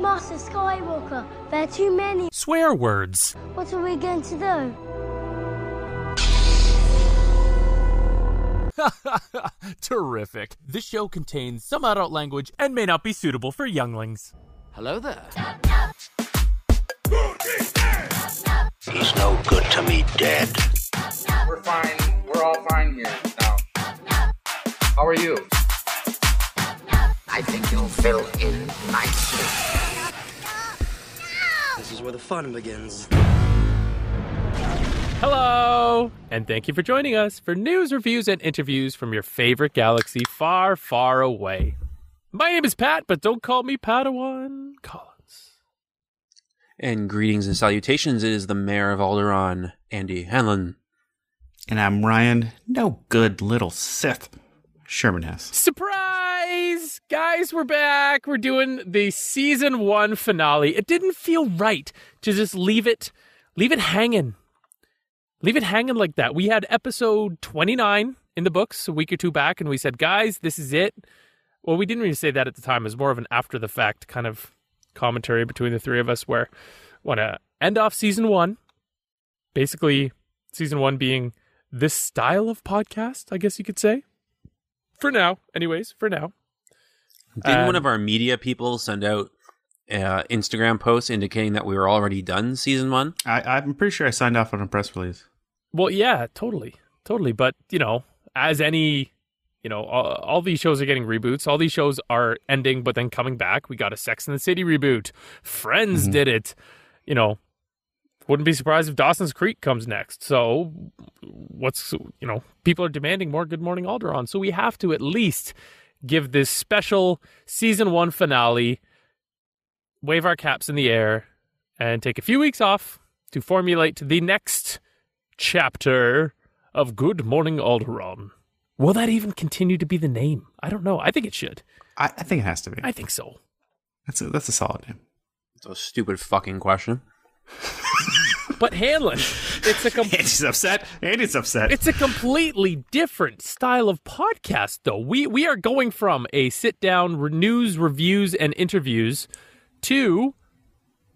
Master Skywalker, there are too many. Swear words. What are we going to do? Terrific. This show contains some adult language and may not be suitable for younglings. Hello there. He's no good to me dead. We're fine. We're all fine here now. How are you? I think you'll fill in nicely. This is where the fun begins. Hello! And thank you for joining us for news, reviews, and interviews from your favorite galaxy far, far away. My name is Pat, but don't call me Padawan Collins. And greetings and salutations. It is the mayor of Alderaan, Andy Hanlon. And I'm Ryan, no good little Sith, Sherman Hess. Surprise! Guys, we're back. We're doing the season one finale. It didn't feel right to just leave it leave it hanging. Leave it hanging like that. We had episode 29 in the books a week or two back, and we said, guys, this is it. Well, we didn't really say that at the time. It was more of an after the fact kind of commentary between the three of us where want to end off season one. Basically, season one being this style of podcast, I guess you could say. For now, anyways, for now. Didn't one Um, of our media people send out uh, Instagram posts indicating that we were already done season one? I, I'm pretty sure I signed off on a press release. Well, yeah, totally, totally. But you know, as any, you know, all, all these shows are getting reboots. All these shows are ending, but then coming back. We got a Sex and the City reboot. Friends did it. You know, wouldn't be surprised if Dawson's Creek comes next. So, what's you know, people are demanding more Good Morning Alderaan. So we have to at least give this special season one finale, wave our caps in the air, and take a few weeks off to formulate the next chapter of Good Morning Alderaan. Will that even continue to be the name? I don't know. I think it should. I, I think it has to be. I think so. That's a, that's a solid name. It's a stupid fucking question. But Hanlon, it's a com- Andy's upset. Andy's upset. it's a completely different style of podcast, though. We we are going from a sit down news reviews and interviews to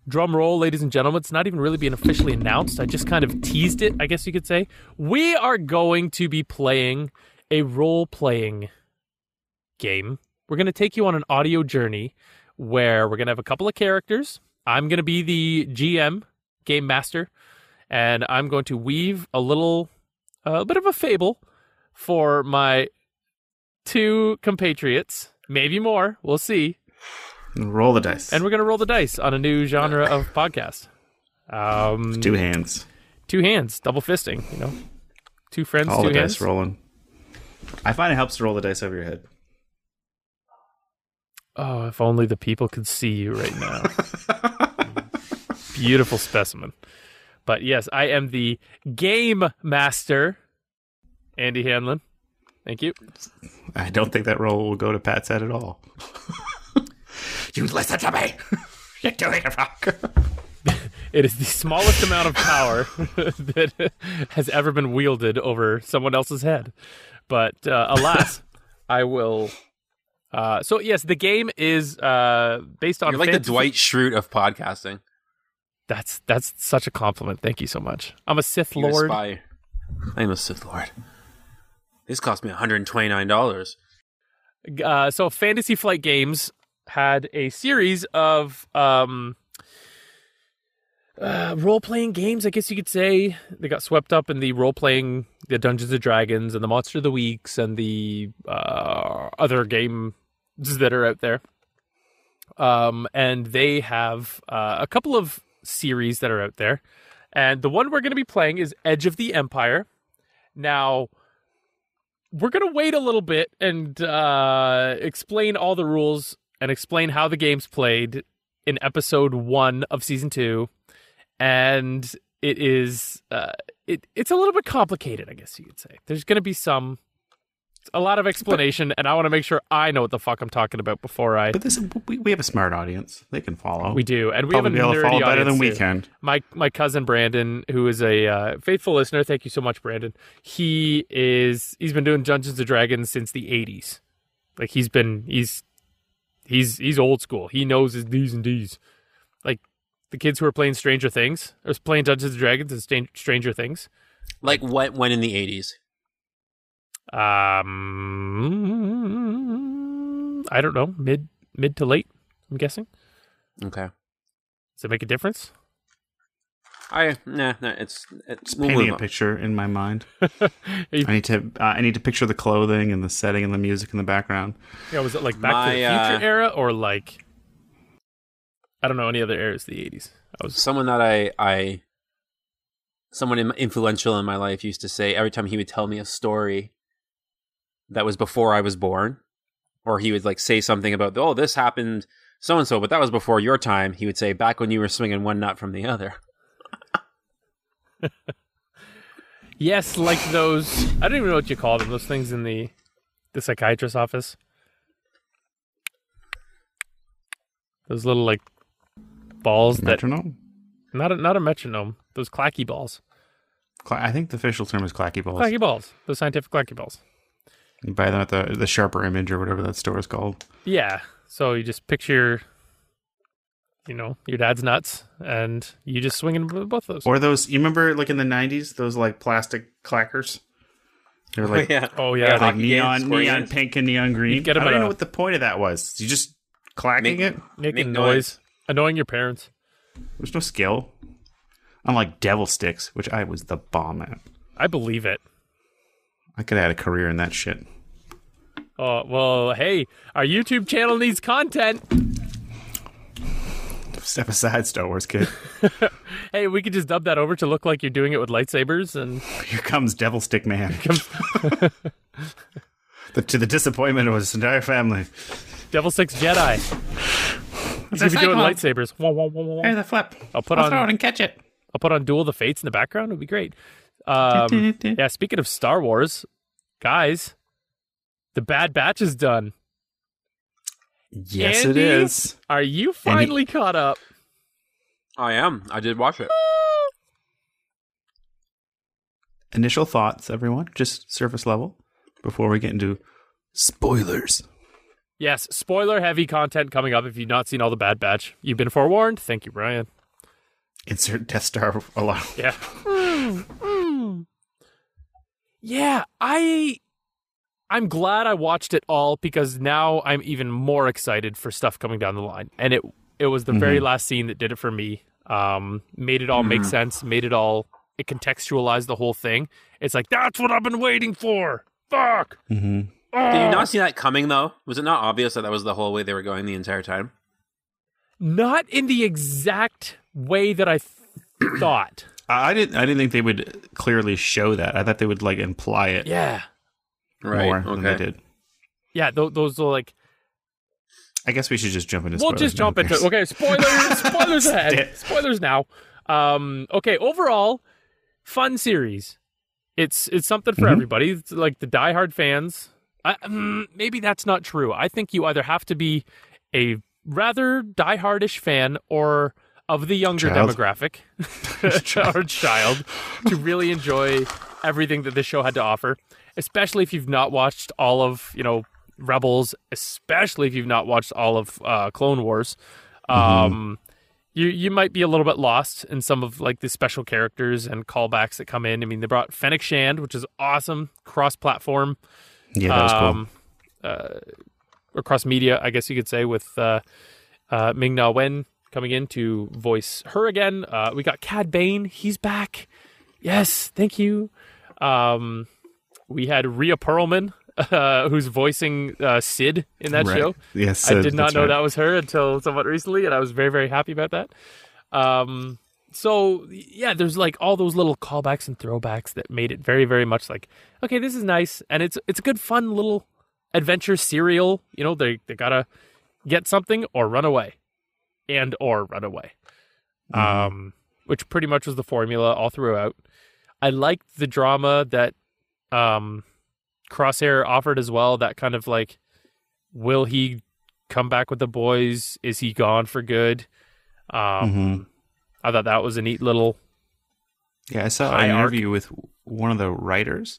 drum roll, ladies and gentlemen. It's not even really being officially announced. I just kind of teased it, I guess you could say. We are going to be playing a role playing game. We're going to take you on an audio journey where we're going to have a couple of characters. I'm going to be the GM, game master, and I'm going to weave a little, a bit of a fable for my two compatriots, maybe more. We'll see. Roll the dice. And we're going to roll the dice on a new genre of podcast. Um, two hands. two hands, double fisting. You know, two friends, All two the hands. dice rolling. I find it helps to roll the dice over your head. Oh, if only the people could see you right now. Beautiful specimen. But yes, I am the game master, Andy Hanlon. Thank you. I don't think that roll will go to Pat's head at all. you listen to me. You're doing it wrong. It is the smallest amount of power that has ever been wielded over someone else's head. But uh, alas, I will. Uh, so yes, the game is uh, based on. You're like the fantasy- Dwight Schrute of podcasting. That's that's such a compliment. Thank you so much. I'm a Sith You Lord. aspire- I'm a Sith Lord. This cost me $129. uh, so Fantasy Flight Games had a series of um, uh, role playing games, I guess you could say. They got swept up in the role playing, the Dungeons and Dragons, and the Monster of the Weeks, and the uh, other games that are out there. Um, and they have uh, a couple of series that are out there. And the one we're going to be playing is Edge of the Empire. Now, we're going to wait a little bit and uh, explain all the rules and explain how the game's played in episode one of season two. And it is uh, it it's a little bit complicated, I guess you could say. There's going to be some a lot of explanation, and I want to make sure I know what the fuck I'm talking about before I. But this we, we have a smart audience. They can follow. We do, and we Probably have a be able to nerdy follow better than we too. can. My my cousin Brandon, who is a uh, faithful listener, thank you so much, Brandon. He is he's been doing Dungeons and Dragons since the '80s. Like he's been he's He's he's old school. He knows his D's and D's. Like the kids who are playing Stranger Things or playing Dungeons and Dragons and Stranger Things. Like what? When in the eighties? Um, I don't know, mid mid to late. I'm guessing. Okay. Does it make a difference? I nah, nah it's it's we'll Painting a picture in my mind. You- I need to. Uh, I need to picture the clothing and the setting and the music in the background. Yeah, was it like Back to My, the Future uh, era or like I don't know any other eras of the 80s. I was Someone that I I someone influential in my life used to say every time he would tell me a story that was before I was born, or he would like say something about oh this happened so and so, but that was before your time. He would say back when you were swinging one nut from the other. Yes, like those I don't even know what you call them, those things in the the psychiatrist's office. Those little like balls that Metronome. not a, not a metronome, those clacky balls. Cla- I think the official term is clacky balls. Clacky balls. Those scientific clacky balls. You buy them at the the Sharper Image or whatever that store is called. Yeah. So you just picture you know, your dad's nuts and you just swinging with both those. Or those. You remember, like in the '90s, those like plastic clackers. They're like yeah. Oh yeah, like hockey games, neon, neon games. pink and neon green. You'd get I 'em don't at know what the point of that was. You just clacking Make- it. making make noise, noise. annoying your parents. There's no skill. Unlike devil sticks, which I was the bomb at. I believe it. I could have had a career in that shit. Oh well, hey, our YouTube channel needs content. Step aside, Star Wars kid. Hey, we could just dub that over to look like you're doing it with lightsabers, and Here comes Devil Stick Man. the, to the disappointment of his entire family. Devil Six Jedi. He's gonna be doing lightsabers. Wah, wah, wah, wah, wah. Hey, the flip. I'll put I'll on- throw it and catch it. I'll put on Duel of the Fates in the background. It'd be great. Um, yeah. Speaking of Star Wars, guys, the Bad Batch is done. Yes, Andy? it is. Are you finally caught up? I am. I did watch it. Initial thoughts, everyone, just surface level, before we get into spoilers. Yes, spoiler heavy content coming up. If you've not seen all the Bad Batch, you've been forewarned. Thank you, Brian. Insert Death Star alarm. Yeah. Yeah, I I'm glad I watched it all because now I'm even more excited for stuff coming down the line. And it it was the very last scene that did it for me. Um made it all make sense, made it all it contextualized the whole thing. It's like that's what I've been waiting for. Fuck. Mm-hmm. Did you not see that coming though? Was it not obvious that that was the whole way they were going the entire time? Not in the exact way that I th- thought. I didn't. I didn't think they would clearly show that. I thought they would like imply it Yeah. more than they did. Yeah, th- those are like I guess we should just jump into. we'll spoilers just jump into okay spoilers spoilers ahead Damn. spoilers now um okay overall fun series it's it's something for Mhm. everybody it's like the diehard fans I, mm, maybe that's not true i think you either have to be a rather diehardish fan or of the younger Child. demographic or child. to really enjoy everything that this show had to offer especially if you've not watched all of you know rebels especially if you've not watched all of uh, clone wars. Um you you might be a little bit lost in some of like the special characters and callbacks that come in. I mean they brought fennec shand which is awesome cross platform Yeah, that was cool. um, uh, across media, I guess you could say, with uh, uh, Ming Na Wen coming in to voice her again. Uh, we got Cad Bane, he's back. Yes, thank you. Um, we had Rhea Perlman, uh, who's voicing uh, Cid in that Right. show. Yes, I did not know right. that was her until somewhat recently, and I was very, very happy about that. Um, so yeah, there's like all those little callbacks and throwbacks that made it very, very much like, okay, this is nice, and it's it's a good, fun little adventure serial. You know, they they gotta get something or run away, and or run away. Um, which pretty much was the formula all throughout. I liked the drama that um Crosshair offered as well. That kind of like, will he come back with the boys? Is he gone for good? Um, Mhm. I thought that was a neat little. Yeah, I saw an arc. interview with one of the writers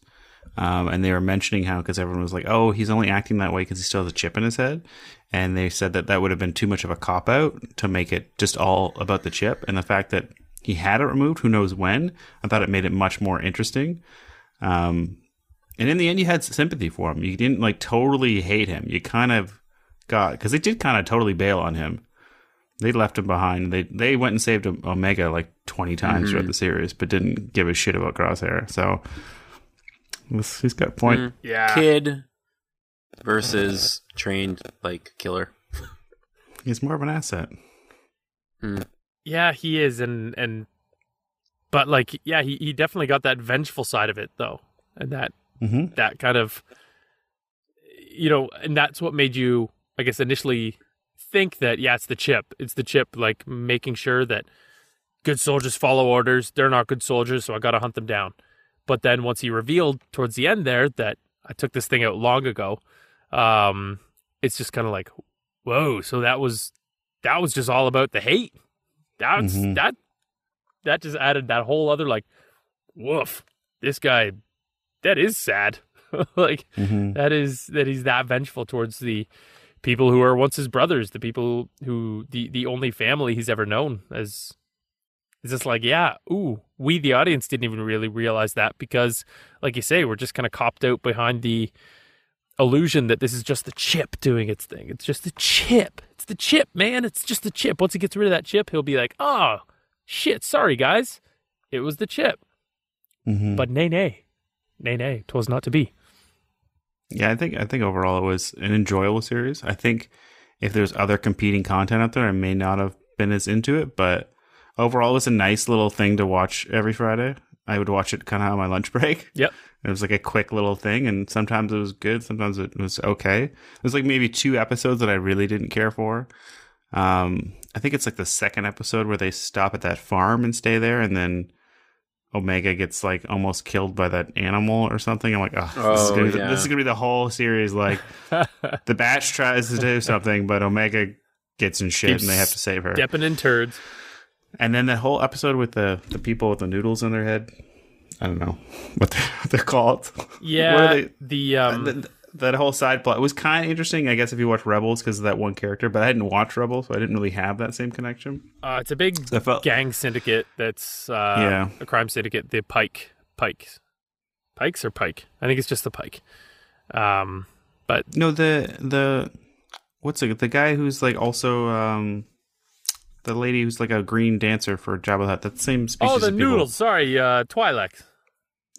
Um, and they were mentioning how because everyone was like, "Oh, he's only acting that way because he still has a chip in his head," and they said that that would have been too much of a cop out to make it just all about the chip. And the fact that he had it removed, who knows when? I thought it made it much more interesting. Um, and in the end, you had sympathy for him. You didn't like totally hate him. You kind of got because they did kind of totally bail on him. They left him behind. They they went and saved Omega like twenty times throughout the series, but didn't give a shit about Crosshair. So he's got a point. Mm. Yeah. Kid versus trained like killer. He's more of an asset. Yeah, he is, and and but like, yeah, he he definitely got that vengeful side of it though, and that Mm-hmm. that kind of, you know, and that's what made you, I guess, initially think that yeah, it's the chip, it's the chip, like making sure that good soldiers follow orders. They're not good soldiers, so I got to hunt them down. But then once he revealed towards the end there that I took this thing out long ago, um, it's just kind of like, whoa. So that was that was just all about the hate. That's Mhm. that that just added that whole other like, woof. This guy, that is sad. like Mm-hmm. that is that he's that vengeful towards the people who are once his brothers, the people who the the only family he's ever known. As it's just like, yeah, ooh, we the audience didn't even really realize that because, like you say, we're just kind of copped out behind the illusion that this is just the chip doing its thing. It's just the chip. It's the chip, man. It's just the chip. Once he gets rid of that chip, he'll be like, oh shit, sorry guys, it was the chip. Mm-hmm. But nay, nay, nay, nay, twas not to be. Yeah, I think I think overall it was an enjoyable series. I think if there's other competing content out there, I may not have been as into it, but overall it was a nice little thing to watch every Friday. I would watch it kind of on my lunch break. Yep. It was like a quick little thing, and sometimes it was good, sometimes it was okay. There's like maybe two episodes that I really didn't care for. Um, I think it's like the second episode where they stop at that farm and stay there, and then Omega gets like almost killed by that animal or something. I'm like, oh, this, is Oh, gonna be the, yeah. this is gonna be the whole series. Like the Batch tries to do something, but Omega gets in shit, Keeps and they have to save her. Stepping in turds. And then that whole episode with the the people with the noodles in their head. I don't know what they're, what they're called. Yeah, What are they- the um, Th- th- that whole side plot was kind of interesting, I guess, if you watch Rebels because of that one character. But I hadn't watched Rebels, so I didn't really have that same connection. uh, it's a big I felt gang syndicate. That's uh, Yeah. a crime syndicate. The Pike, Pikes, Pikes or Pike? I think it's just the Pike. Um, but no the the what's it the guy who's like also um the lady who's like a green dancer for Jabba the Hutt. That same species. oh, the noodles. Sorry, uh, Twi'lek.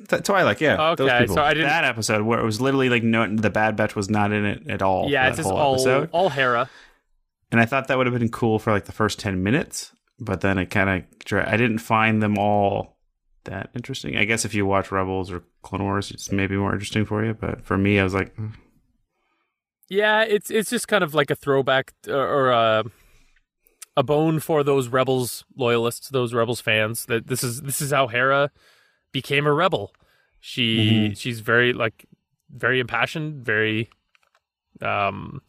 Th- Twilight, yeah. those Okay, people. so I didn't- that episode where it was literally like no, the Bad Batch was not in it at all. yeah, it's just all episode. all Hera. and I thought that would have been cool for like the first ten minutes, but then it kind of I didn't find them all that interesting. I guess if you watch Rebels or Clone Wars, it's maybe more interesting for you. But for me, I was like, mm, Yeah, it's it's just kind of like a throwback uh, or a a bone for those rebels loyalists, those rebels fans. That this is this is how Hera became a rebel. She she's very like very impassioned, very um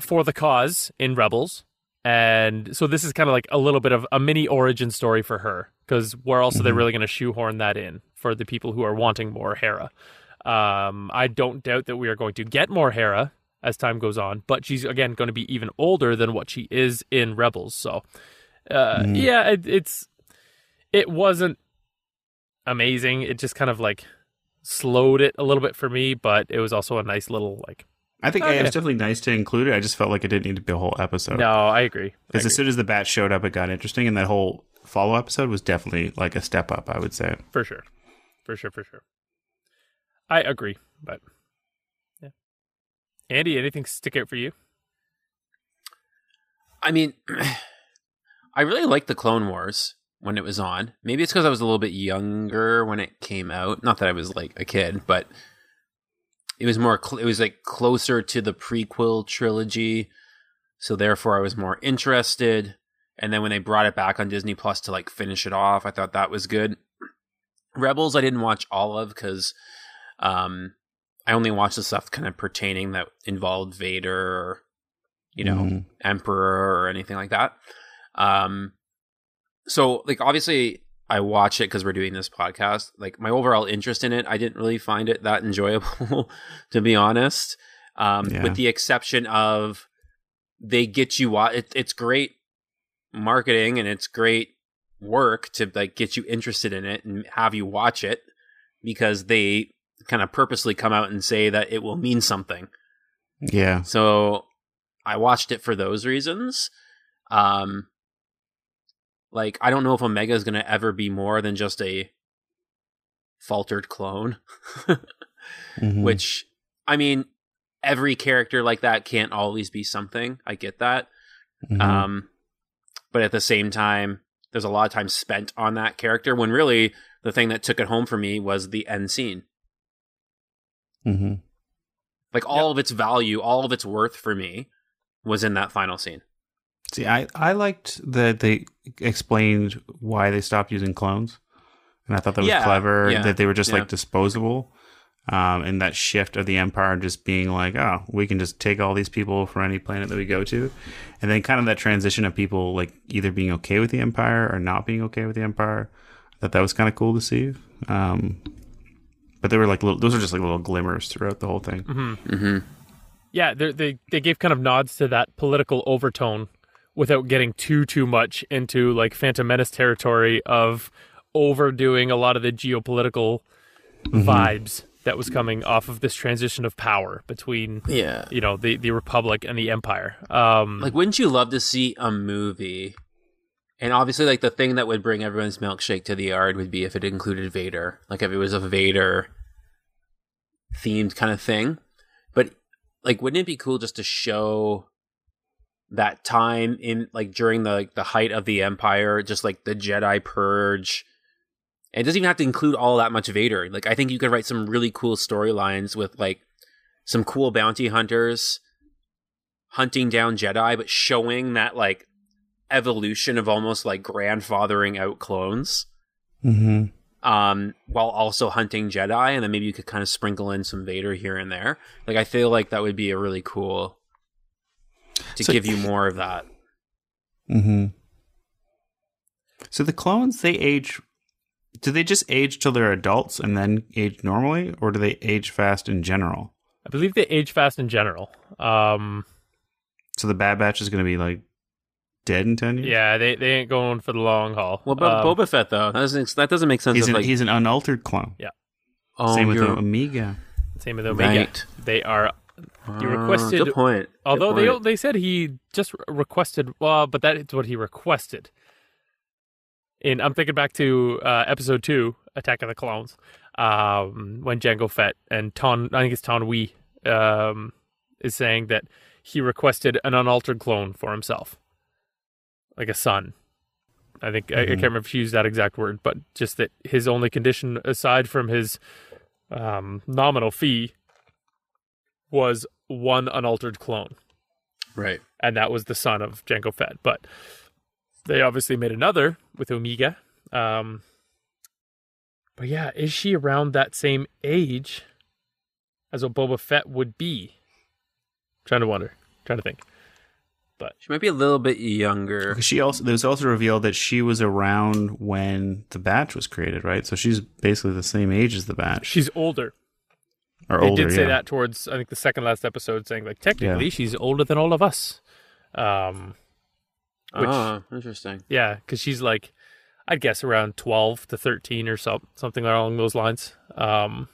for the cause in Rebels. And so this is kind of like a little bit of a mini origin story for her because where else are they really going to shoehorn that in for the people who are wanting more Hera? Um, I don't doubt that we are going to get more Hera as time goes on, but she's again going to be even older than what she is in Rebels. So, uh, yeah, it, it's it wasn't amazing. It just kind of like slowed it a little bit for me, but it was also a nice little like. I think Okay. it was definitely nice to include it. I just felt like it didn't need to be a whole episode. No, I agree. Because as soon as the bat showed up, it got interesting, and that whole follow episode was definitely like a step up. I would say. for sure, for sure, for sure. I agree, but yeah. Andy, anything stick out for you? I mean, I really liked the Clone Wars when it was on. Maybe it's because I was a little bit younger when it came out. Not that I was like a kid, but it was more. Cl- it was like closer to the prequel trilogy, so therefore I was more interested. And then when they brought it back on Disney Plus to like finish it off, I thought that was good. Rebels I didn't watch all of because um, I only watched the stuff kind of pertaining that involved Vader or you know Mhm. emperor or anything like that. Um, so like obviously I watch it because we're doing this podcast. Like my overall interest in it, I didn't really find it that enjoyable, to be honest. Um, Yeah. With the exception of they get you it, it's great marketing and it's great work to like get you interested in it and have you watch it because they kind of purposely come out and say that it will mean something. Yeah. So I watched it for those reasons. Um like I don't know if Omega is going to ever be more than just a faltered clone, Mhm. which I mean every character like that can't always be something. I get that. Mhm. Um but at the same time there's a lot of time spent on that character when really the thing that took it home for me was the end scene. Mhm. Like all of its value, all of its worth for me was in that final scene. See, I, I liked that they explained why they stopped using clones. And I thought that was Yeah, clever yeah, that they were just yeah. like disposable. Um, and that shift of the Empire just being like, oh, we can just take all these people from any planet that we go to. And then kind of that transition of people like either being okay with the Empire or not being okay with the Empire. I thought that was kind of cool to see. Um, but they were like little, those are just like little glimmers throughout the whole thing. Mm-hmm. Yeah, they they they gave kind of nods to that political overtone without getting too too much into like Phantom Menace territory of overdoing a lot of the geopolitical vibes that was coming off of this transition of power between Yeah. you know the the Republic and the Empire. Um, Like, wouldn't you love to see a movie? And obviously, like the thing that would bring everyone's milkshake to the yard would be if it included Vader, like if it was a Vader themed kind of thing. But like, wouldn't it be cool just to show that time in like during the like the height of the Empire, just like the Jedi purge? It doesn't even have to include all that much Vader. Like, I think you could write some really cool storylines with like some cool bounty hunters hunting down Jedi, but showing that like evolution of almost like grandfathering out clones, Mm-hmm. um, while also hunting Jedi, and then maybe you could kind of sprinkle in some Vader here and there. Like I feel like that would be a really cool to So- give you more of that. Mm-hmm. So the clones, they age. Do they just age till they're adults and then age normally, or do they age fast in general? I believe they age fast in general. Um, So the Bad Batch is going to be like dead in ten years. yeah, they they ain't going for the long haul. What about Um, Boba Fett though? That doesn't that doesn't make sense. he's of, an, like, he's an unaltered clone. oh, Same with you're- the Omega. Same with Omega. Right. They are he Ah, requested- Good point. Good Although they point. they said he just requested, well, but that is what he requested. And I'm thinking back to uh, episode two, Attack of the Clones, um, when Jango Fett and Taun, I think it's Taun We, um, is saying that he requested an unaltered clone for himself, like a son. I think I, I can't remember if he used that exact word, but just that his only condition, aside from his um, nominal fee, was one unaltered clone right. and that was the son of Jango Fett. But they obviously made another with Omega. Um, but yeah, is she around that same age as what Boba Fett would be? trying to wonder, trying to think. She might be a little bit younger. Because she also it was also revealed that she was around when the Batch was created, right? So she's basically the same age as the Batch, She's older. or they older. did say yeah. that towards I think the second last episode, saying like technically Yeah. she's older than all of us. Um, Which- oh, interesting. Yeah, because she's like, I'd guess around twelve to thirteen or so, something along those lines. Um,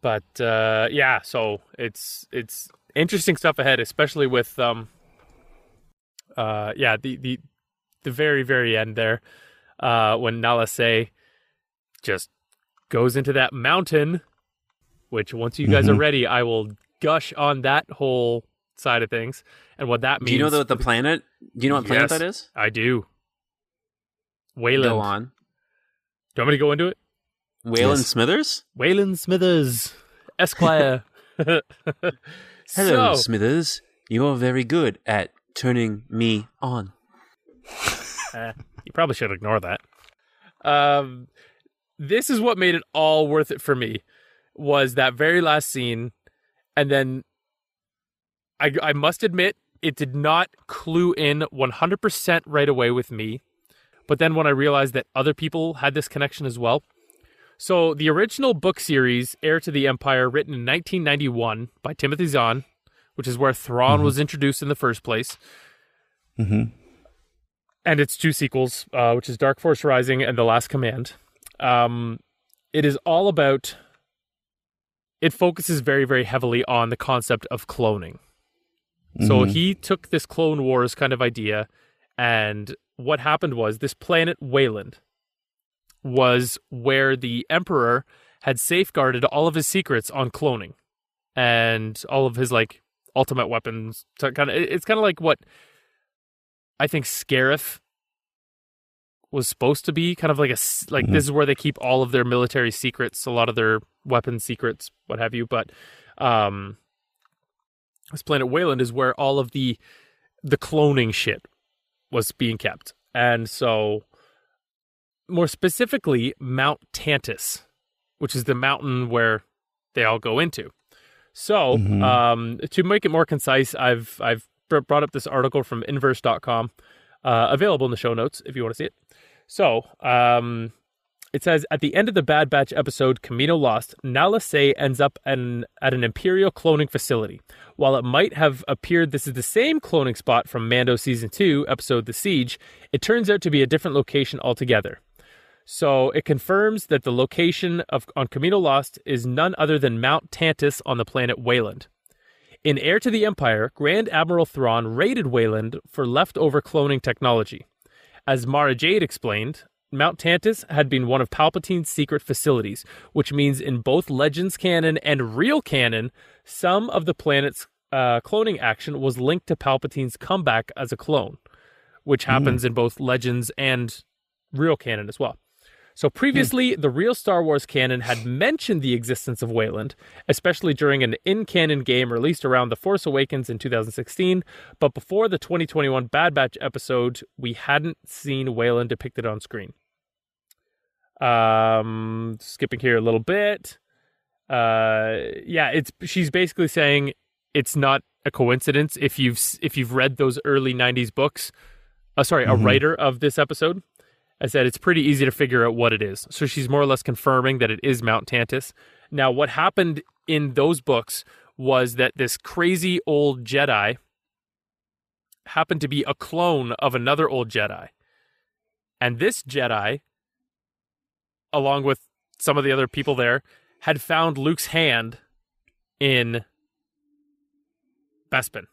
but uh, yeah, so it's it's interesting stuff ahead, especially with um, uh, yeah, the the the very very end there, uh, when Nala Se just goes into that mountain, which once you guys are Mhm. ready, I will gush on that whole side of things and what that means. Do you know the, the planet? Do you know what planet Yes. that is? I do. Wayland. Go on. Do you want me to go into it? Waylon Yes. Smithers? Wayland Smithers, Esquire. Hello, So, Smithers. You're very good at turning me on. eh, you probably should ignore that. Um, this is what made it all worth it for me. Was that very last scene, and then I I must admit it did not clue in one hundred percent right away with me But then when I realized that other people had this connection as well. So the original book series, Heir to the Empire, written in 1991 by Timothy Zahn, which is where Thrawn was introduced in the first place. Mm-hmm. And its two sequels, uh, which is Dark Force Rising and The Last Command. Um, it is all about. It focuses very, very heavily on the concept of cloning. So he took this Clone Wars kind of idea, and what happened was this planet Wayland was where the Emperor had safeguarded all of his secrets on cloning and all of his like ultimate weapons. So kind of, it's kind of like what I think Scarif was supposed to be, kind of like a like this is where they keep all of their military secrets, a lot of their weapon secrets, what have you. But um, this planet Wayland is where all of the the cloning shit was being kept. And so more specifically Mount Tantiss, which is the mountain where they all go into. So, Mhm. um, to make it more concise, I've I've br- brought up this article from inverse.com uh, available in the show notes if you want to see it. So, um, it says at the end of the Bad Batch episode Kamino Lost, Nala Se ends up an, at an Imperial cloning facility. While it might have appeared this is the same cloning spot from Mando Season 2, episode The Siege, it turns out to be a different location altogether. So it confirms that the location of on Kamino Lost is none other than Mount Tantiss on the planet Wayland. In Heir to the Empire, Grand Admiral Thrawn raided Wayland for leftover cloning technology. As Mara Jade explained, Mount Tantiss had been one of Palpatine's secret facilities, which means in both Legends canon and real canon, some of the planet's uh, cloning action was linked to Palpatine's comeback as a clone, which happens in both Legends and real canon as well. So previously, the real Star Wars canon had mentioned the existence of Wayland, especially during an in-canon game released around The Force Awakens in 2016. But before the 2021 Bad Batch episode, we hadn't seen Wayland depicted on screen. Um, skipping here a little bit. Uh, yeah, it's she's basically saying it's not a coincidence if you've if you've read those early 90s books. Uh, sorry, a writer of this episode I said it's pretty easy to figure out what it is. So she's more or less confirming that it is Mount Tantiss. Now, what happened in those books was that this crazy old Jedi happened to be a clone of another old Jedi. And this Jedi, along with some of the other people there, had found Luke's hand in Bespin.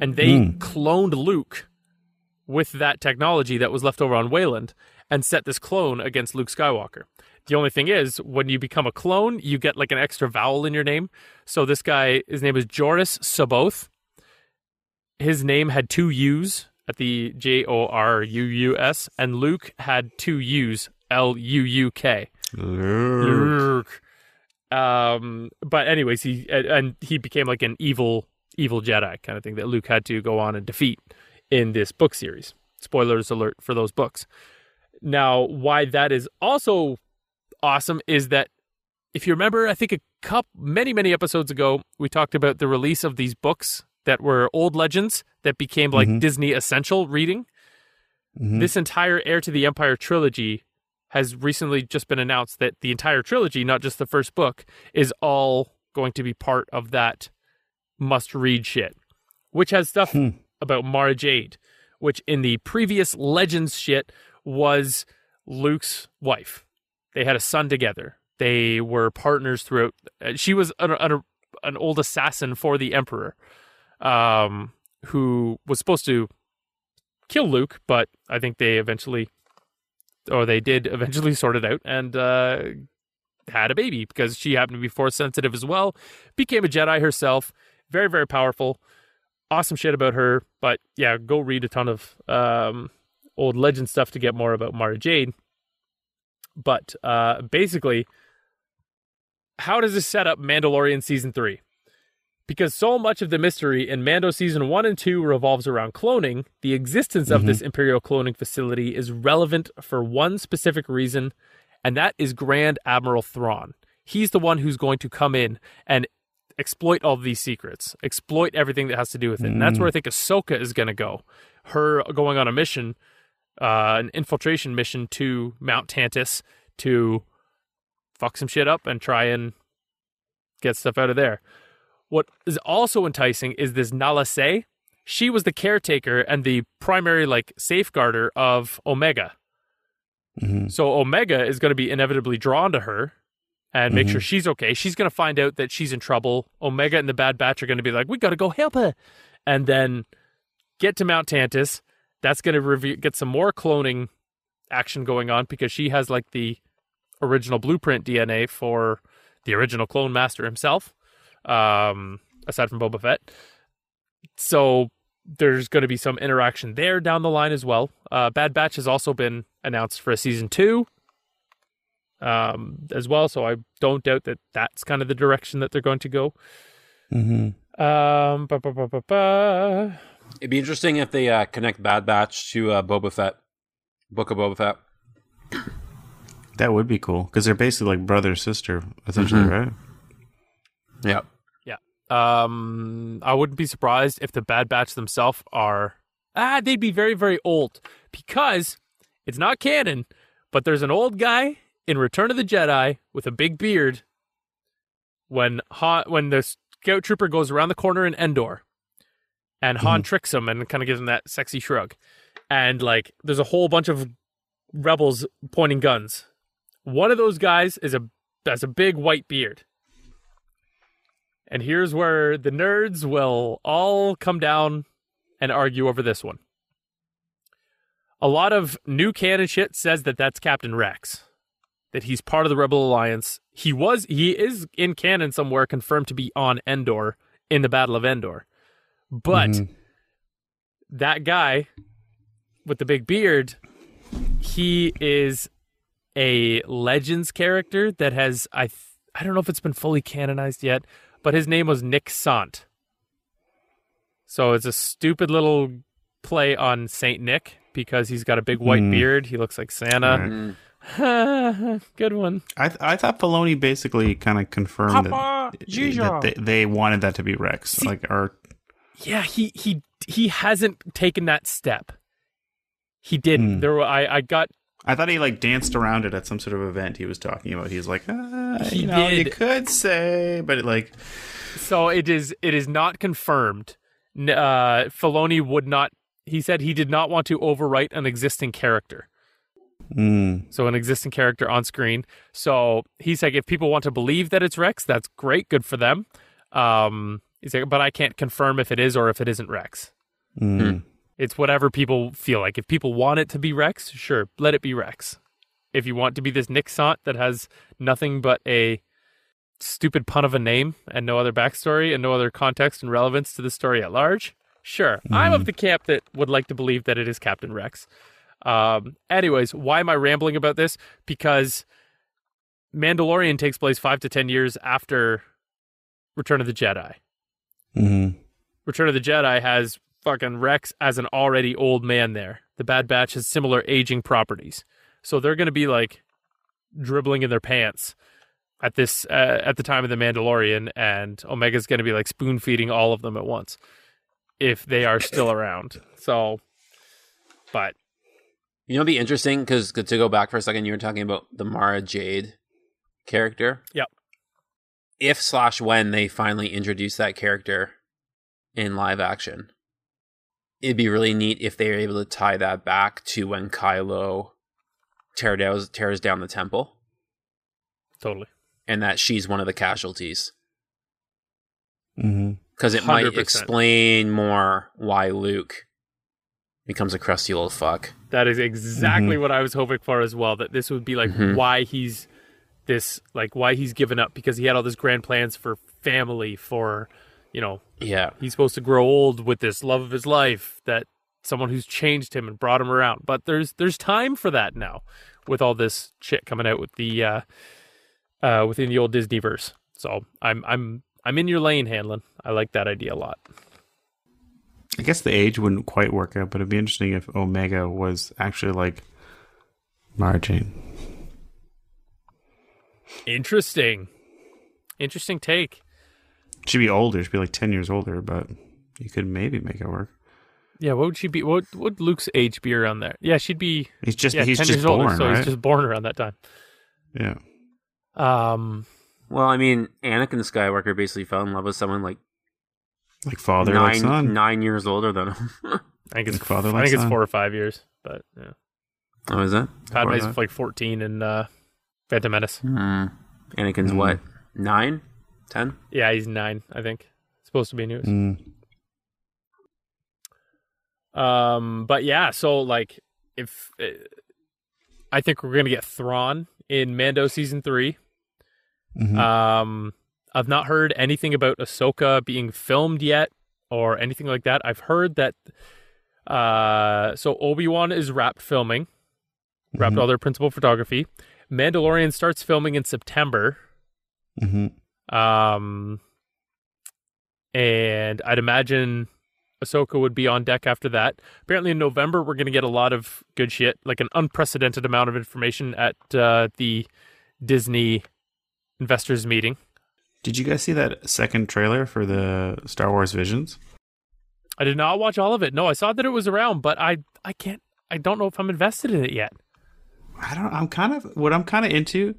And they Hmm. cloned Luke with that technology that was left over on Wayland and set this clone against Luke Skywalker. The only thing is, when you become a clone, you get like an extra vowel in your name. So this guy, his name is Joruus C'baoth. His name had two U's at the J O R U U S, and Luke had two U's, L U U K. Luke. Um, but anyways, he and- and he became like an evil, evil Jedi kind of thing that Luke had to go on and defeat in this book series. Spoilers alert for those books. Now, why that is also awesome is that if you remember, I think a couple, many, many episodes ago, we talked about the release of these books that were old legends that became like mm-hmm. Disney essential reading. Mm-hmm. This entire Heir to the Empire trilogy has recently just been announced that the entire trilogy, not just the first book, is all going to be part of that must read shit, which has stuff hmm. About Mara Jade, which in the previous Legends shit was Luke's wife. They had a son together. They were partners throughout. uh, She was an, an, an old assassin for the Emperor, um, who was supposed to kill Luke, but I think they eventually, or they did eventually sort it out and uh, had a baby because she happened to be force sensitive as well. Became a Jedi herself. Very, very powerful. Awesome shit about her. But yeah, go read a ton of um, old legend stuff to get more about Mara Jade. But uh, basically, how does this set up Mandalorian season three? Because so much of the mystery in Mando season one and two revolves around cloning, the existence of this Imperial cloning facility is relevant for one specific reason, and that is Grand Admiral Thrawn. He's the one who's going to come in and exploit all these secrets, exploit everything that has to do with it. And that's where I think Ahsoka is going to go. Her going on a mission uh, an infiltration mission to Mount Tantiss to fuck some shit up and try and get stuff out of there. What is also enticing is this Nala Se. She was the caretaker and the primary like safeguarder of Omega. Mhm. So Omega is going to be inevitably drawn to her and make Mhm. sure she's okay. She's going to find out that she's in trouble. Omega and the Bad Batch are going to be like, "We got to go help her," and then get to Mount Tantiss. That's going to get some more cloning action going on because she has like the original blueprint DNA for the original clone master himself, um, aside from Boba Fett. So there's going to be some interaction there down the line as well. Uh, Bad Batch has also been announced for a season two um, as well, so I don't doubt that that's kind of the direction that they're going to go. Mhm. Um, ba, ba, ba, ba, ba. It'd be interesting if they uh, connect Bad Batch to uh, Boba Fett, Book of Boba Fett. That would be cool because they're basically like brother sister, essentially, Mhm. right? Yeah. Yeah. Um, I wouldn't be surprised if the Bad Batch themselves are ah, they'd be very very old because it's not canon, but there's an old guy in Return of the Jedi with a big beard. When Han, when the scout trooper goes around the corner in Endor, and Han mm-hmm. tricks him and kind of gives him that sexy shrug, and like there's a whole bunch of rebels pointing guns. One of those guys is a has a big white beard. And here's where the nerds will all come down and argue over this one. A lot of new canon shit says that that's Captain Rex, that he's part of the Rebel Alliance. He was, he is in canon somewhere, confirmed to be on Endor in the Battle of Endor. But Mhm. that guy with the big beard, he is a Legends character that has I th- I don't know if it's been fully canonized yet, but his name was Nik Sant. So it's a stupid little play on Saint Nick because he's got a big white Hmm. beard. He looks like Santa. Mm. Good one. I th- I thought Filoni basically kind of confirmed Papa, that, that they, they wanted that to be Rex, like or Yeah, he he he hasn't taken that step. He didn't. Hmm. There were, I I got I thought he like danced around it at some sort of event he was talking about. He's like, ah, He you know, you did. could say, but like, So it is. It is not confirmed. Uh, Filoni would not. He said he did not want to overwrite an existing character. Mm, So an existing character on screen. So he's like, if people want to believe that it's Rex, that's great, good for them. Um, he's like, but I can't confirm if it is or if it isn't Rex. mm. It's whatever people feel like. If people want it to be Rex, sure, let it be Rex. If you want to be this Nik Sant that has nothing but a stupid pun of a name and no other backstory and no other context and relevance to the story at large, sure. I'm of the camp that would like to believe that it is Captain Rex. Um, anyways, why am I rambling about this? Because Mandalorian takes place five to ten years after Return of the Jedi. Mm. Return of the Jedi has fucking Rex as an already old man there. The Bad Batch has similar aging properties. So they're going to be like dribbling in their pants at this uh, at the time of the Mandalorian and Omega's going to be like spoon feeding all of them at once if they are still around. So but You know, it'd be interesting because to go back for a second, you were talking about the Mara Jade character. Yep. If slash when they finally introduce that character in live action, it'd be really neat if they were able to tie that back to when Kylo tear down, tears down the temple, totally. and that she's one of the casualties. hmm Because it might 100%. explain more why Luke becomes a crusty old fuck. That is exactly what I was hoping for as well. That this would be like Mhm. why he's this, like why he's given up because he had all these grand plans for family, for you know, Yeah. he's supposed to grow old with this love of his life that someone who's changed him and brought him around. But there's there's time for that now with all this shit coming out with the uh, uh, within the old Disney verse. So I'm I'm I'm in your lane, Hanlon. I like that idea a lot. I guess the age wouldn't quite work out, but it'd be interesting if Omega was actually like Mara Jade. Interesting, interesting take. She'd be older. She'd be like ten years older, but you could maybe make it work. Yeah, what would she be? What would Luke's age be around there? Yeah, she'd be. He's just Yeah, he's 10 just years older, born, so right? he's just born around that time. Yeah. Um, Well, I mean, Anakin Skywalker basically fell in love with someone like Like father, nine like son. nine years older than him. I think it's Like father, I like think it's four or five years, but yeah, oh, is that? Padme's five. like fourteen in uh, Phantom Menace. Hmm. Anakin's Hmm. what? Nine? Ten? Yeah, he's nine, I think. Supposed to be news. Mm. Um, but yeah, so like if uh, I think we're gonna get Thrawn in Mando season three. Mhm. Um, I've not heard anything about Ahsoka being filmed yet or anything like that. I've heard that. Uh, so Obi Wan is wrapped filming, wrapped Mhm. all their principal photography. Mandalorian starts filming in September. Mhm. Um, and I'd imagine Ahsoka would be on deck after that. Apparently, in November, we're going to get a lot of good shit, like an unprecedented amount of information at uh, the Disney investors meeting. Did you guys see that second trailer for the Star Wars Visions? I did not watch all of it. No, I saw that it was around, but I I can't. I don't know if I'm invested in it yet. I don't. I'm kind of what I'm kind of into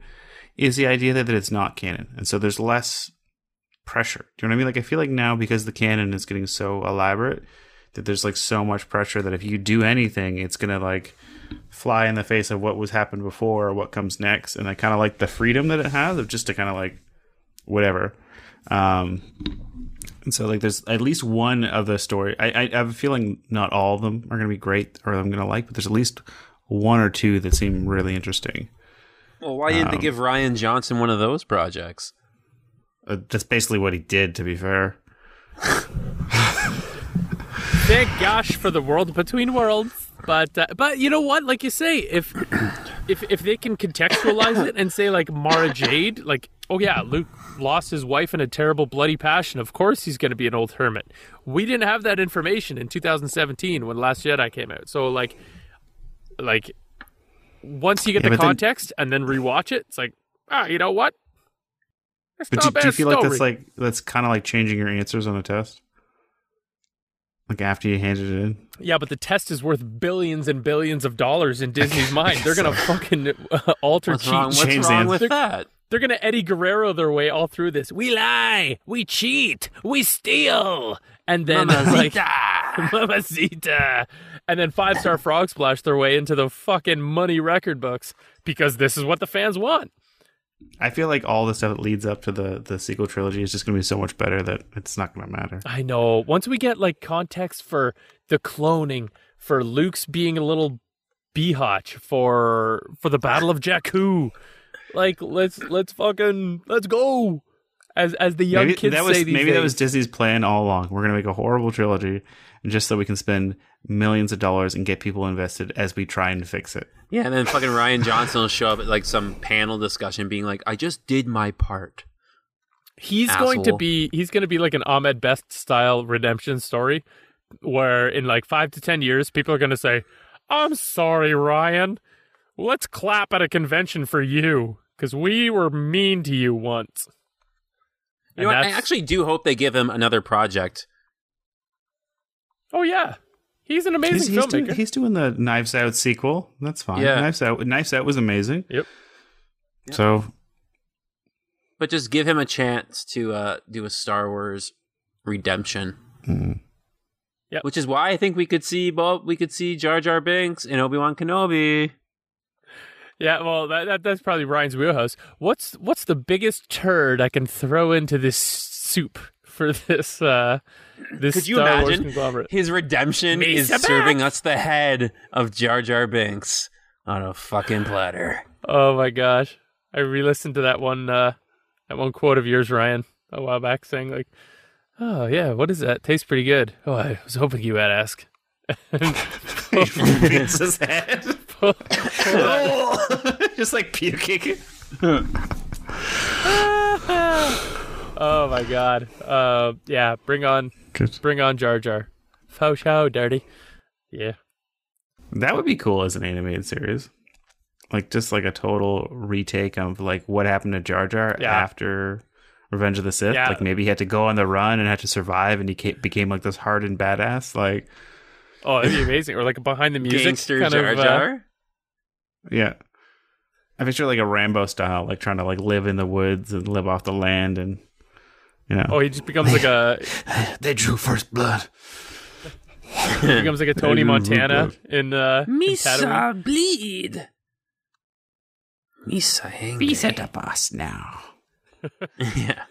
is the idea that, that it's not canon, and so there's less pressure. Do you know what I mean? Like I feel like now because the canon is getting so elaborate that there's like so much pressure that if you do anything, it's gonna like fly in the face of what was happened before or what comes next. And I kind of like the freedom that it has of just to kind of like whatever. Um, and so like there's at least one of the story. I, I have a feeling not all of them are gonna be great or I'm gonna like, but there's at least one or two that seem really interesting. Well, why didn't they Um, give Rian Johnson one of those projects? Uh, that's basically what he did, to be fair. Thank gosh for the world between worlds. But uh, but you know what? Like you say, if if if they can contextualize it and say like Mara Jade, like oh yeah, Luke lost his wife in a terrible bloody passion. Of course he's going to be an old hermit. We didn't have that information in 2017 when Last Jedi came out. So like like once you get Yeah, the but then- context and then rewatch it, it's like ah, you know what? It's But do, do you feel like that's like that's kind of like changing your answers on a test? Like after you handed it in? Yeah, but the test is worth billions and billions of dollars in Disney's mind. They're gonna fucking uh, alter What's cheat. wrong? What's James wrong with They're- that? They're gonna Eddie Guerrero their way all through this. We lie, we cheat, we steal, and then like Mamacita, and then five star frog splash their way into the fucking money record books because this is what the fans want. I feel like all the stuff that leads up to the the sequel trilogy is just going to be so much better that it's not going to matter. I know. Once we get like context for the cloning, for Luke's being a little beehotch, for for the Battle of Jakku, like let's let's fucking let's go. As as the young maybe kids that was say these maybe that was Disney's plan all along. We're going to make a horrible trilogy, just so we can spend millions of dollars and get people invested as we try and fix it. Yeah, and then fucking Rian Johnson will show up at like some panel discussion being like, I just did my part. He's going to be he's going to be like an Ahmed Best style redemption story where in like 5 to 10 years people are going to say, "I'm sorry, Ryan. Let's clap at a convention for you cuz we were mean to you once." You know I actually do hope they give him another project. Oh yeah. He's an amazing He's, he's, filmmaker. doing, he's doing the Knives Out sequel. That's fine. Yeah. Knives Out. Knives Out was amazing. Yep. So But just give him a chance to uh, do a Star Wars redemption. mm, Yep. Which is why I think we could see Bob, we could see Jar Jar Binks and Obi Wan Kenobi. Yeah, well, that, that that's probably Ryan's wheelhouse. What's what's the biggest turd I can throw into this soup for this uh this Could you Star Wars imagine conglomerate? his redemption Mesa is back! serving us the head of Jar Jar Binks on a fucking platter. Oh my gosh. I re-listened to that one uh that one quote of yours, Ryan, a while back saying like, "Oh, yeah, what is that? Tastes pretty good." Oh, I was hoping you would ask. it's his head. just like puking. oh my god. Uh yeah, bring on Good. bring on Jar Jar. Faux show, dirty. Yeah. That would be cool as an animated series. Like just like a total retake of like what happened to Jar Jar Yeah. after Revenge of the Sith. Yeah. Like maybe he had to go on the run and had to survive, and he ca- became like this hardened badass. Like Oh, that'd be amazing. Or like behind the music, Gangster kind Jar of, uh, Jar. Yeah. I picture like a Rambo style, like trying to like live in the woods and live off the land and you know. oh, he just becomes like a they drew first blood. he becomes like a Tony Montana ooh, in uh in Tatooine. bleed. Misa angry. the boss now. yeah.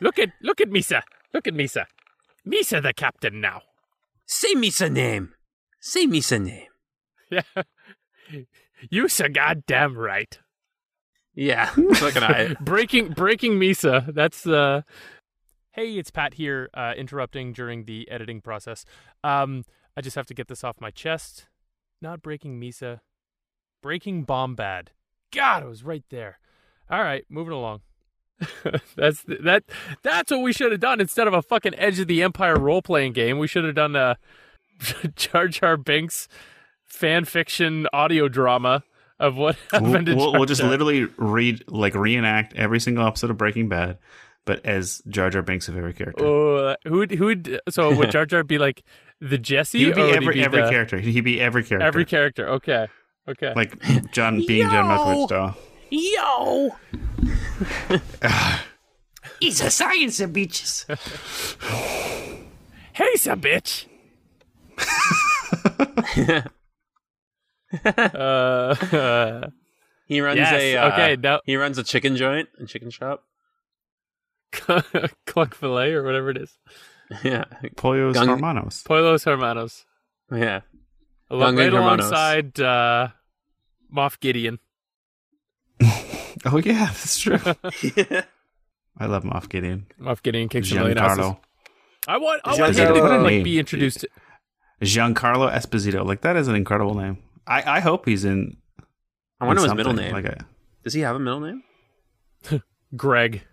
Look at look at Misa. Look at Misa. Misa the captain now. Say Misa name. Say Misa name. Yeah. You so goddamn right. Yeah. Fucking I. breaking breaking Misa. That's uh Hey, it's Pat here, uh, interrupting during the editing process. Um, I just have to get this off my chest. Not breaking Misa, breaking Bombad. God, it was right there. All right, moving along. that's that. That's what we should have done instead of a fucking Edge of the Empire role playing game. We should have done a Jar Jar Binks fan fiction audio drama of what We'll, happened to we'll, Jar we'll just literally read like reenact every single episode of Breaking Bad, but as Jar Jar Binks of every character. Oh, who'd who'd so would Jar Jar be like the Jesse? he would be or every he be every the- character. He'd be every character. Every character. Okay. Okay. like John being John Malkovich style. Yo. He's a science of bitches. hey, a bitch. Uh, He runs Yes, a. Uh, okay, now- He runs a chicken joint, a chicken shop. cluck fillet or whatever it is. Yeah. Pollos Gung- Hermanos. Pollos Hermanos. Yeah. Al- Gung right Hermanos. alongside uh, Moff Gideon. Oh yeah, that's true. I love Moff Gideon. Moff Gideon kicks a million asses. Giancarlo. I want. I want him to like be introduced. Giancarlo Esposito. Like that is an incredible name. I, I hope he's in. I wonder in his middle name. Like a, Does he have a middle name? Greg.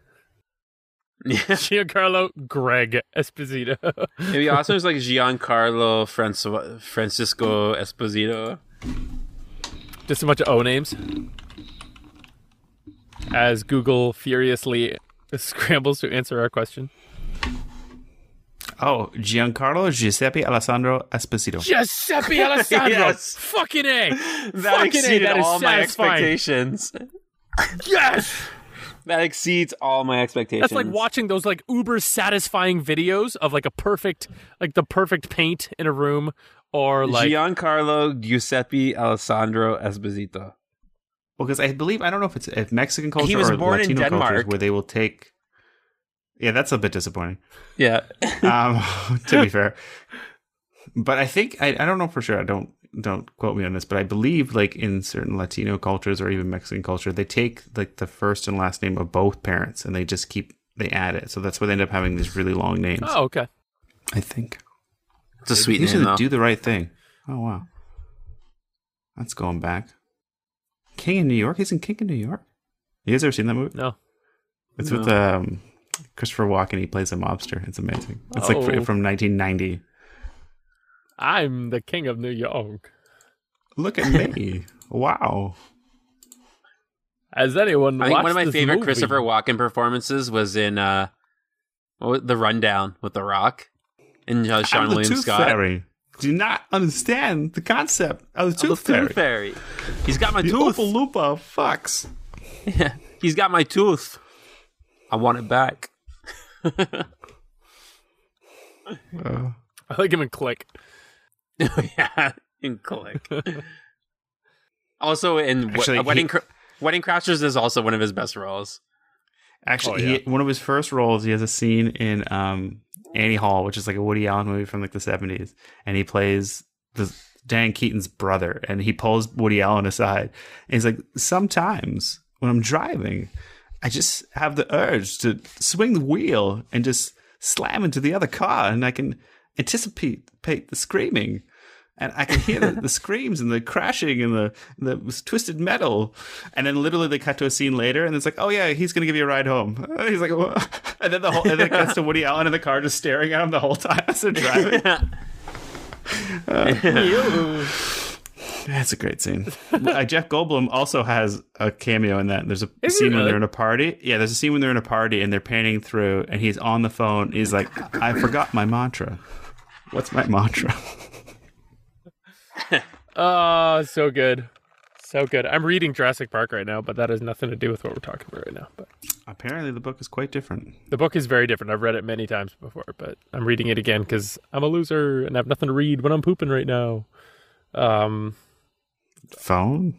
Yeah. Giancarlo Greg Esposito. Maybe also is like Giancarlo Francois, Francisco Esposito. Just a bunch of O names. As Google furiously scrambles to answer our question. Oh, Giancarlo Giuseppe Alessandro Esposito. Giuseppe Alessandro. Yes. Fucking A. That Fucking A. exceeded That is all my expectations. Yes. That exceeds all my expectations. That's like watching those like uber satisfying videos of like a perfect like the perfect paint in a room or like Giancarlo Giuseppe Alessandro Esposito. Well, because I believe I don't know if it's if Mexican culture He was or born in Latino cultures Denmark. where they will take. Yeah, that's a bit disappointing. Yeah. Um, to be fair, but I think I, I don't know for sure. I don't don't quote me on this, but I believe like in certain Latino cultures or even Mexican culture, they take like the first and last name of both parents and they just keep they add it. So that's why they end up having these really long names. Oh, okay. I think It's a sweet these name, are though. do the right thing. Oh wow, that's going back. King in New York. He's in King in New York. You guys ever seen that movie? No. It's with um, Christopher Walken. He plays a mobster. It's amazing. It's like Oh. fr- from 1990. I'm the king of New York. Look at me! wow. Has anyone I think one of my favorite movie? Christopher Walken performances was in uh, The Rundown with The Rock and uh, Seann I'm the William Tooth Scott. Fairy. Do not understand the concept of the Tooth Fairy. Fairy. He's got my The tooth. Oompa Loompa fucks. Yeah, he's got my tooth. I want it back. Uh, I like him in Click. yeah, in Click. also, in Actually, Actually, Wedding he- Cr- Wedding Crashers is also one of his best roles. actually, Oh, yeah. he, one of his first roles, he has a scene in um, Annie Hall, which is like a Woody Allen movie from like the 70s, and he plays the Diane Keaton's brother, and he pulls Woody Allen aside, and he's like, "Sometimes when I'm driving, I just have the urge to swing the wheel and just slam into the other car, and I can anticipate the screaming." And I can hear the, the screams and the crashing and the the twisted metal, and then literally they cut to a scene later, and it's like, oh yeah, he's gonna give you a ride home. And he's like, what? and then the whole and then it cuts to Woody Allen in the car just staring at him the whole time as they're driving. Uh. That's a great scene. uh, Jeff Goldblum also has a cameo in that. There's a Is he scene when they're in a party. Yeah, there's a scene when they're in a party and they're panning through, and he's on the phone. He's like, "I forgot my mantra. What's my mantra?" Oh, so good. So good. I'm reading Jurassic Park right now, but that has nothing to do with what we're talking about right now. But Apparently, the book is quite different. the book is very different. I've read it many times before, but I'm reading it again because I'm a loser and I have nothing to read when I'm pooping right now. Um, Phone?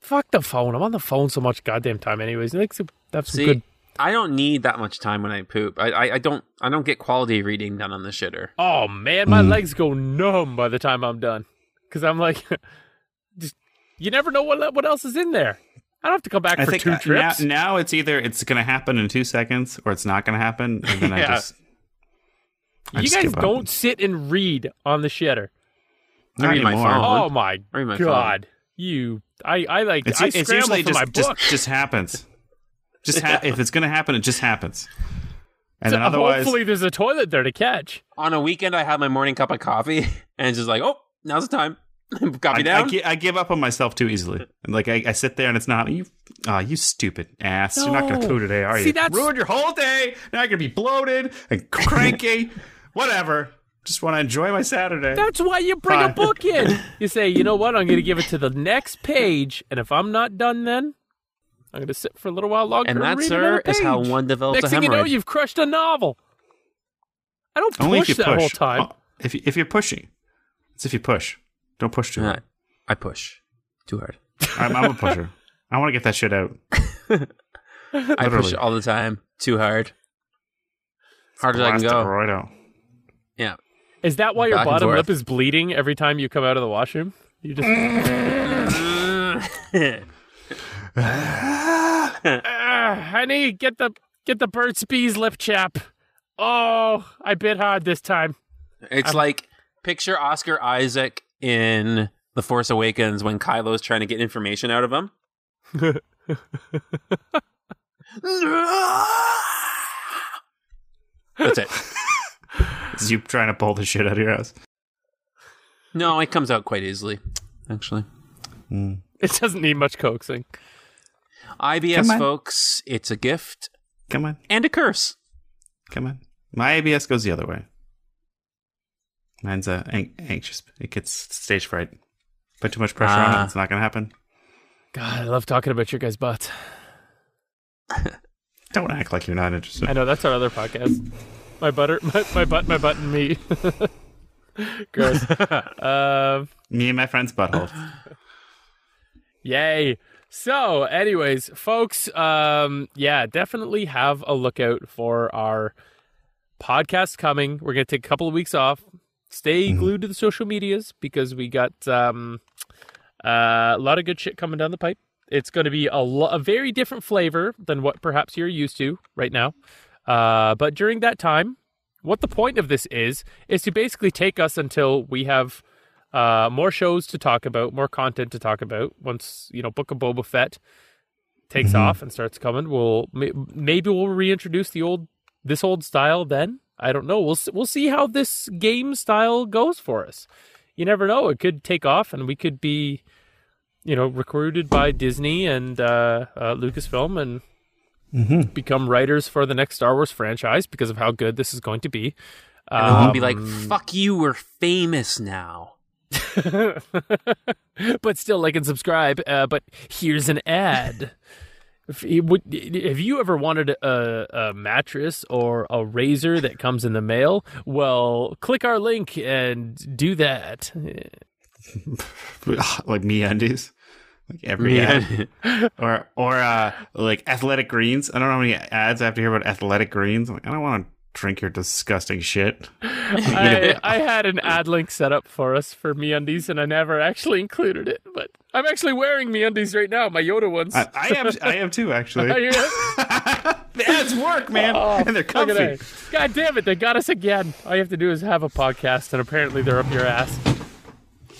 fuck the phone. I'm on the phone so much goddamn time, anyways. That's some See, good. I don't need that much time when I poop. I, I, I don't I don't get quality reading done on the shitter. Oh man, my legs go numb by the time I'm done because I'm like, just you never know what what else is in there. I don't have to come back I for think two uh, now, trips. now it's either it's going to happen in two seconds or it's not going to happen. And then I just. I you just guys don't sit and read on the shitter. Not I read my phone. Oh my Read my phone. god, you! I I like It's, I it's scramble usually for just, my just book. just happens. Just ha- if it's going to happen, it just happens. And So then otherwise, hopefully there's a toilet there to catch. On a weekend, I have my morning cup of coffee, and it's just like, oh, now's the time. Coffee I, down. I, gi- I give up on myself too easily. And like I, I sit there and it's not you. Ah, you stupid ass! You're not going to No. poo today, are you? See, that's- ruined your whole day. Now you're going to be bloated and cranky. Whatever. Just want to enjoy my Saturday. That's why you bring a book in. You say, you know what? I'm going to give it to the next page, and if I'm not done, then I'm going to sit for a little while longer. and that, read sir, another is how one develops Next a thing you know, you've crushed a novel. I don't Only push if you that push. whole time. Oh, if you- if you're pushing, it's if you push. Don't push too hard. I push too hard. I'm, I'm a pusher. I want to get that shit out. I push Literally. all the time. Too hard. Harder than I can go. right out. Yeah. Is that why your bottom lip is bleeding every time you come out of the washroom? You just, Ah, honey, get the get the Burt's Bees lip chap. Oh, I bit hard this time. It's like picture Oscar Isaac in The Force Awakens when Kylo's trying to get information out of him. That's it. It's you trying to pull the shit out of your ass. No, it comes out quite easily, actually. It doesn't need much coaxing. IBS, folks, it's a gift Come on, and a curse. come on. My ABS goes the other way. Mine's uh, an- anxious. It gets stage fright. Put too much pressure on Ah. it, it's not going to happen. God, I love talking about your guys' butts. Don't act like you're not interested. I know that's our other podcast. My butter, my, my butt, my butt, and me. Gross. um, Me and my friend's butthole. yay. So, anyways, folks, um, yeah, definitely have a lookout for our podcast coming. We're gonna take a couple of weeks off. Stay glued to the social medias because we got um, uh, a lot of good shit coming down the pipe. It's going to be a, lo- a very different flavor than what perhaps you're used to right now. Uh, but during that time, what the point of this is is to basically take us until we have uh, more shows to talk about, more content to talk about. Once you know, Book of Boba Fett takes off and starts coming, we'll maybe we'll reintroduce the old this old style. Then I don't know. We'll we'll see how this game style goes for us. You never know; it could take off, and we could be, you know, recruited by Disney and uh, uh, Lucasfilm and become writers for the next Star Wars franchise because of how good this is going to be. And then we'll be like, Um, fuck you, we're famous now. but still like and subscribe. Uh, but here's an ad. If you would, have you ever wanted a, a mattress or a razor that comes in the mail? Well, click our link and do that. like MeUndies. Like every ad. Or or uh like athletic greens. I don't know how many ads I have to hear about athletic greens. I'm like, I don't want to drink your disgusting shit. I, I had an ad link set up for us for MeUndies, and I never actually included it. But I'm actually wearing me MeUndies right now, my Yoda ones. I, I am I am too actually. I hear it. the ads work, man. and they're comfy. God damn it, they got us again. All you have to do is have a podcast, and apparently they're up your ass.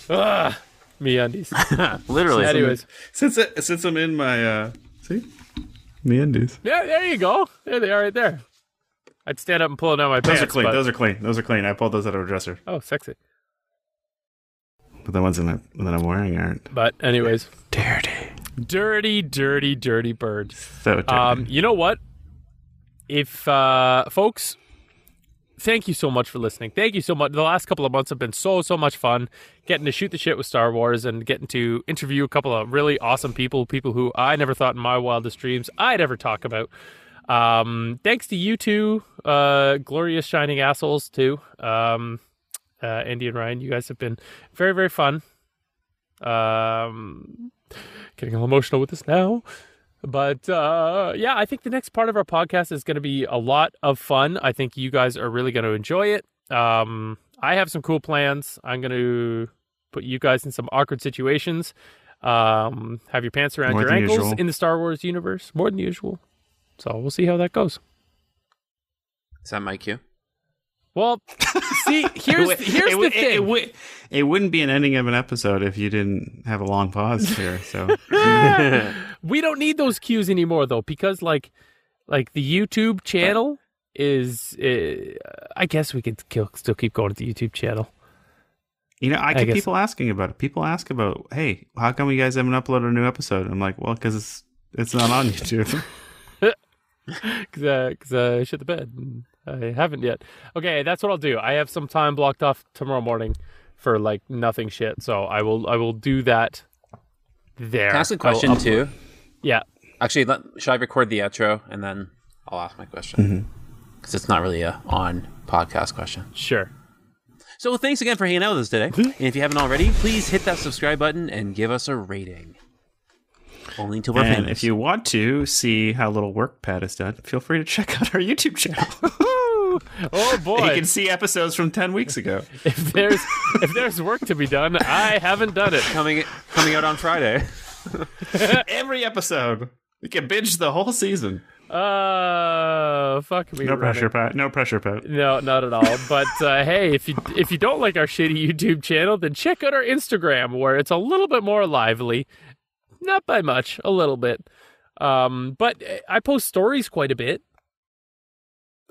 Ugh. Me undies. Literally. Anyways, Since I, since I'm in my uh see? Me undies. yeah, there you go. There they are, right there. I'd stand up and pull it down my Those pants. are clean. but- Those are clean. Those are clean. I pulled those out of a dresser. oh, sexy. But the ones that I'm, that I'm wearing aren't. But anyways, Dirty. dirty, dirty, dirty bird. So dirty. Um, you know what? If uh, folks, thank you so much for listening. Thank you so much. The last couple of months have been so so much fun. Getting to shoot the shit with Star Wars and getting to interview a couple of really awesome people, people who I never thought in my wildest dreams I'd ever talk about. Um, thanks to you two, uh, glorious shining assholes too. Um, uh, Andy and Ryan, you guys have been very very fun. Um, getting a little emotional with this now. But uh, yeah, I think the next part of our podcast is going to be a lot of fun. I think you guys are really going to enjoy it. Um, I have some cool plans. I'm going to put you guys in some awkward situations. Um, have your pants around More your ankles usual. in the Star Wars universe, more than usual. So we'll see how that goes. Is that my cue? Well, see, here's it, here's it, the would- thing. It, it, it wouldn't be an ending of an episode if you didn't have a long pause here. So we don't need those cues anymore though because like like the youtube channel is uh, i guess we could kill, still keep going to the youtube channel you know, I I get guess- people asking about it. People ask about, hey, how come you guys haven't uploaded a new episode? I'm like, well, because it's it's not on YouTube. because uh, 'cause, uh, I shit the bed and i haven't yet okay that's what i'll do i have some time blocked off tomorrow morning for like nothing shit so i will i will do that there Can I ask a I will question upload- too? Yeah Actually, let, should I record the outro and then I'll ask my question? Mm-hmm. Because it's not really a on podcast question. sure So thanks again for hanging out with us today. Mm-hmm. and if you haven't already, please hit that subscribe button and give us a rating. Only until we're and famous. if you want to see how little work Pat has done, feel free to check out our YouTube channel. oh boy you can see episodes from 10 weeks ago. if there's if there's work to be done i haven't done it coming coming out on Friday. Every episode. You can binge the whole season. Uh, fuck me. No running. pressure, Pat. No pressure, Pat. No, not at all. But uh, hey, if you if you don't like our shitty YouTube channel, then check out our Instagram where it's a little bit more lively. Not by much, a little bit. Um, but uh, I post stories quite a bit.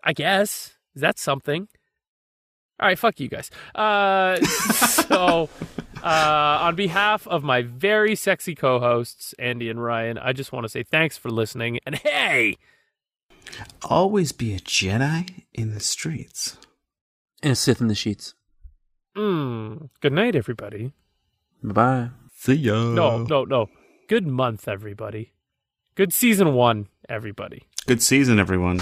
I guess is that something. All right, fuck you guys. Uh, so, uh, on behalf of my very sexy co-hosts Andy and Ryan, I just want to say thanks for listening. And hey, Always be a Jedi in the streets. And a Sith in the sheets. mm, good night, everybody. Bye bye. See ya. No, no, no. Good month, everybody. Good season one, everybody. Good season, everyone.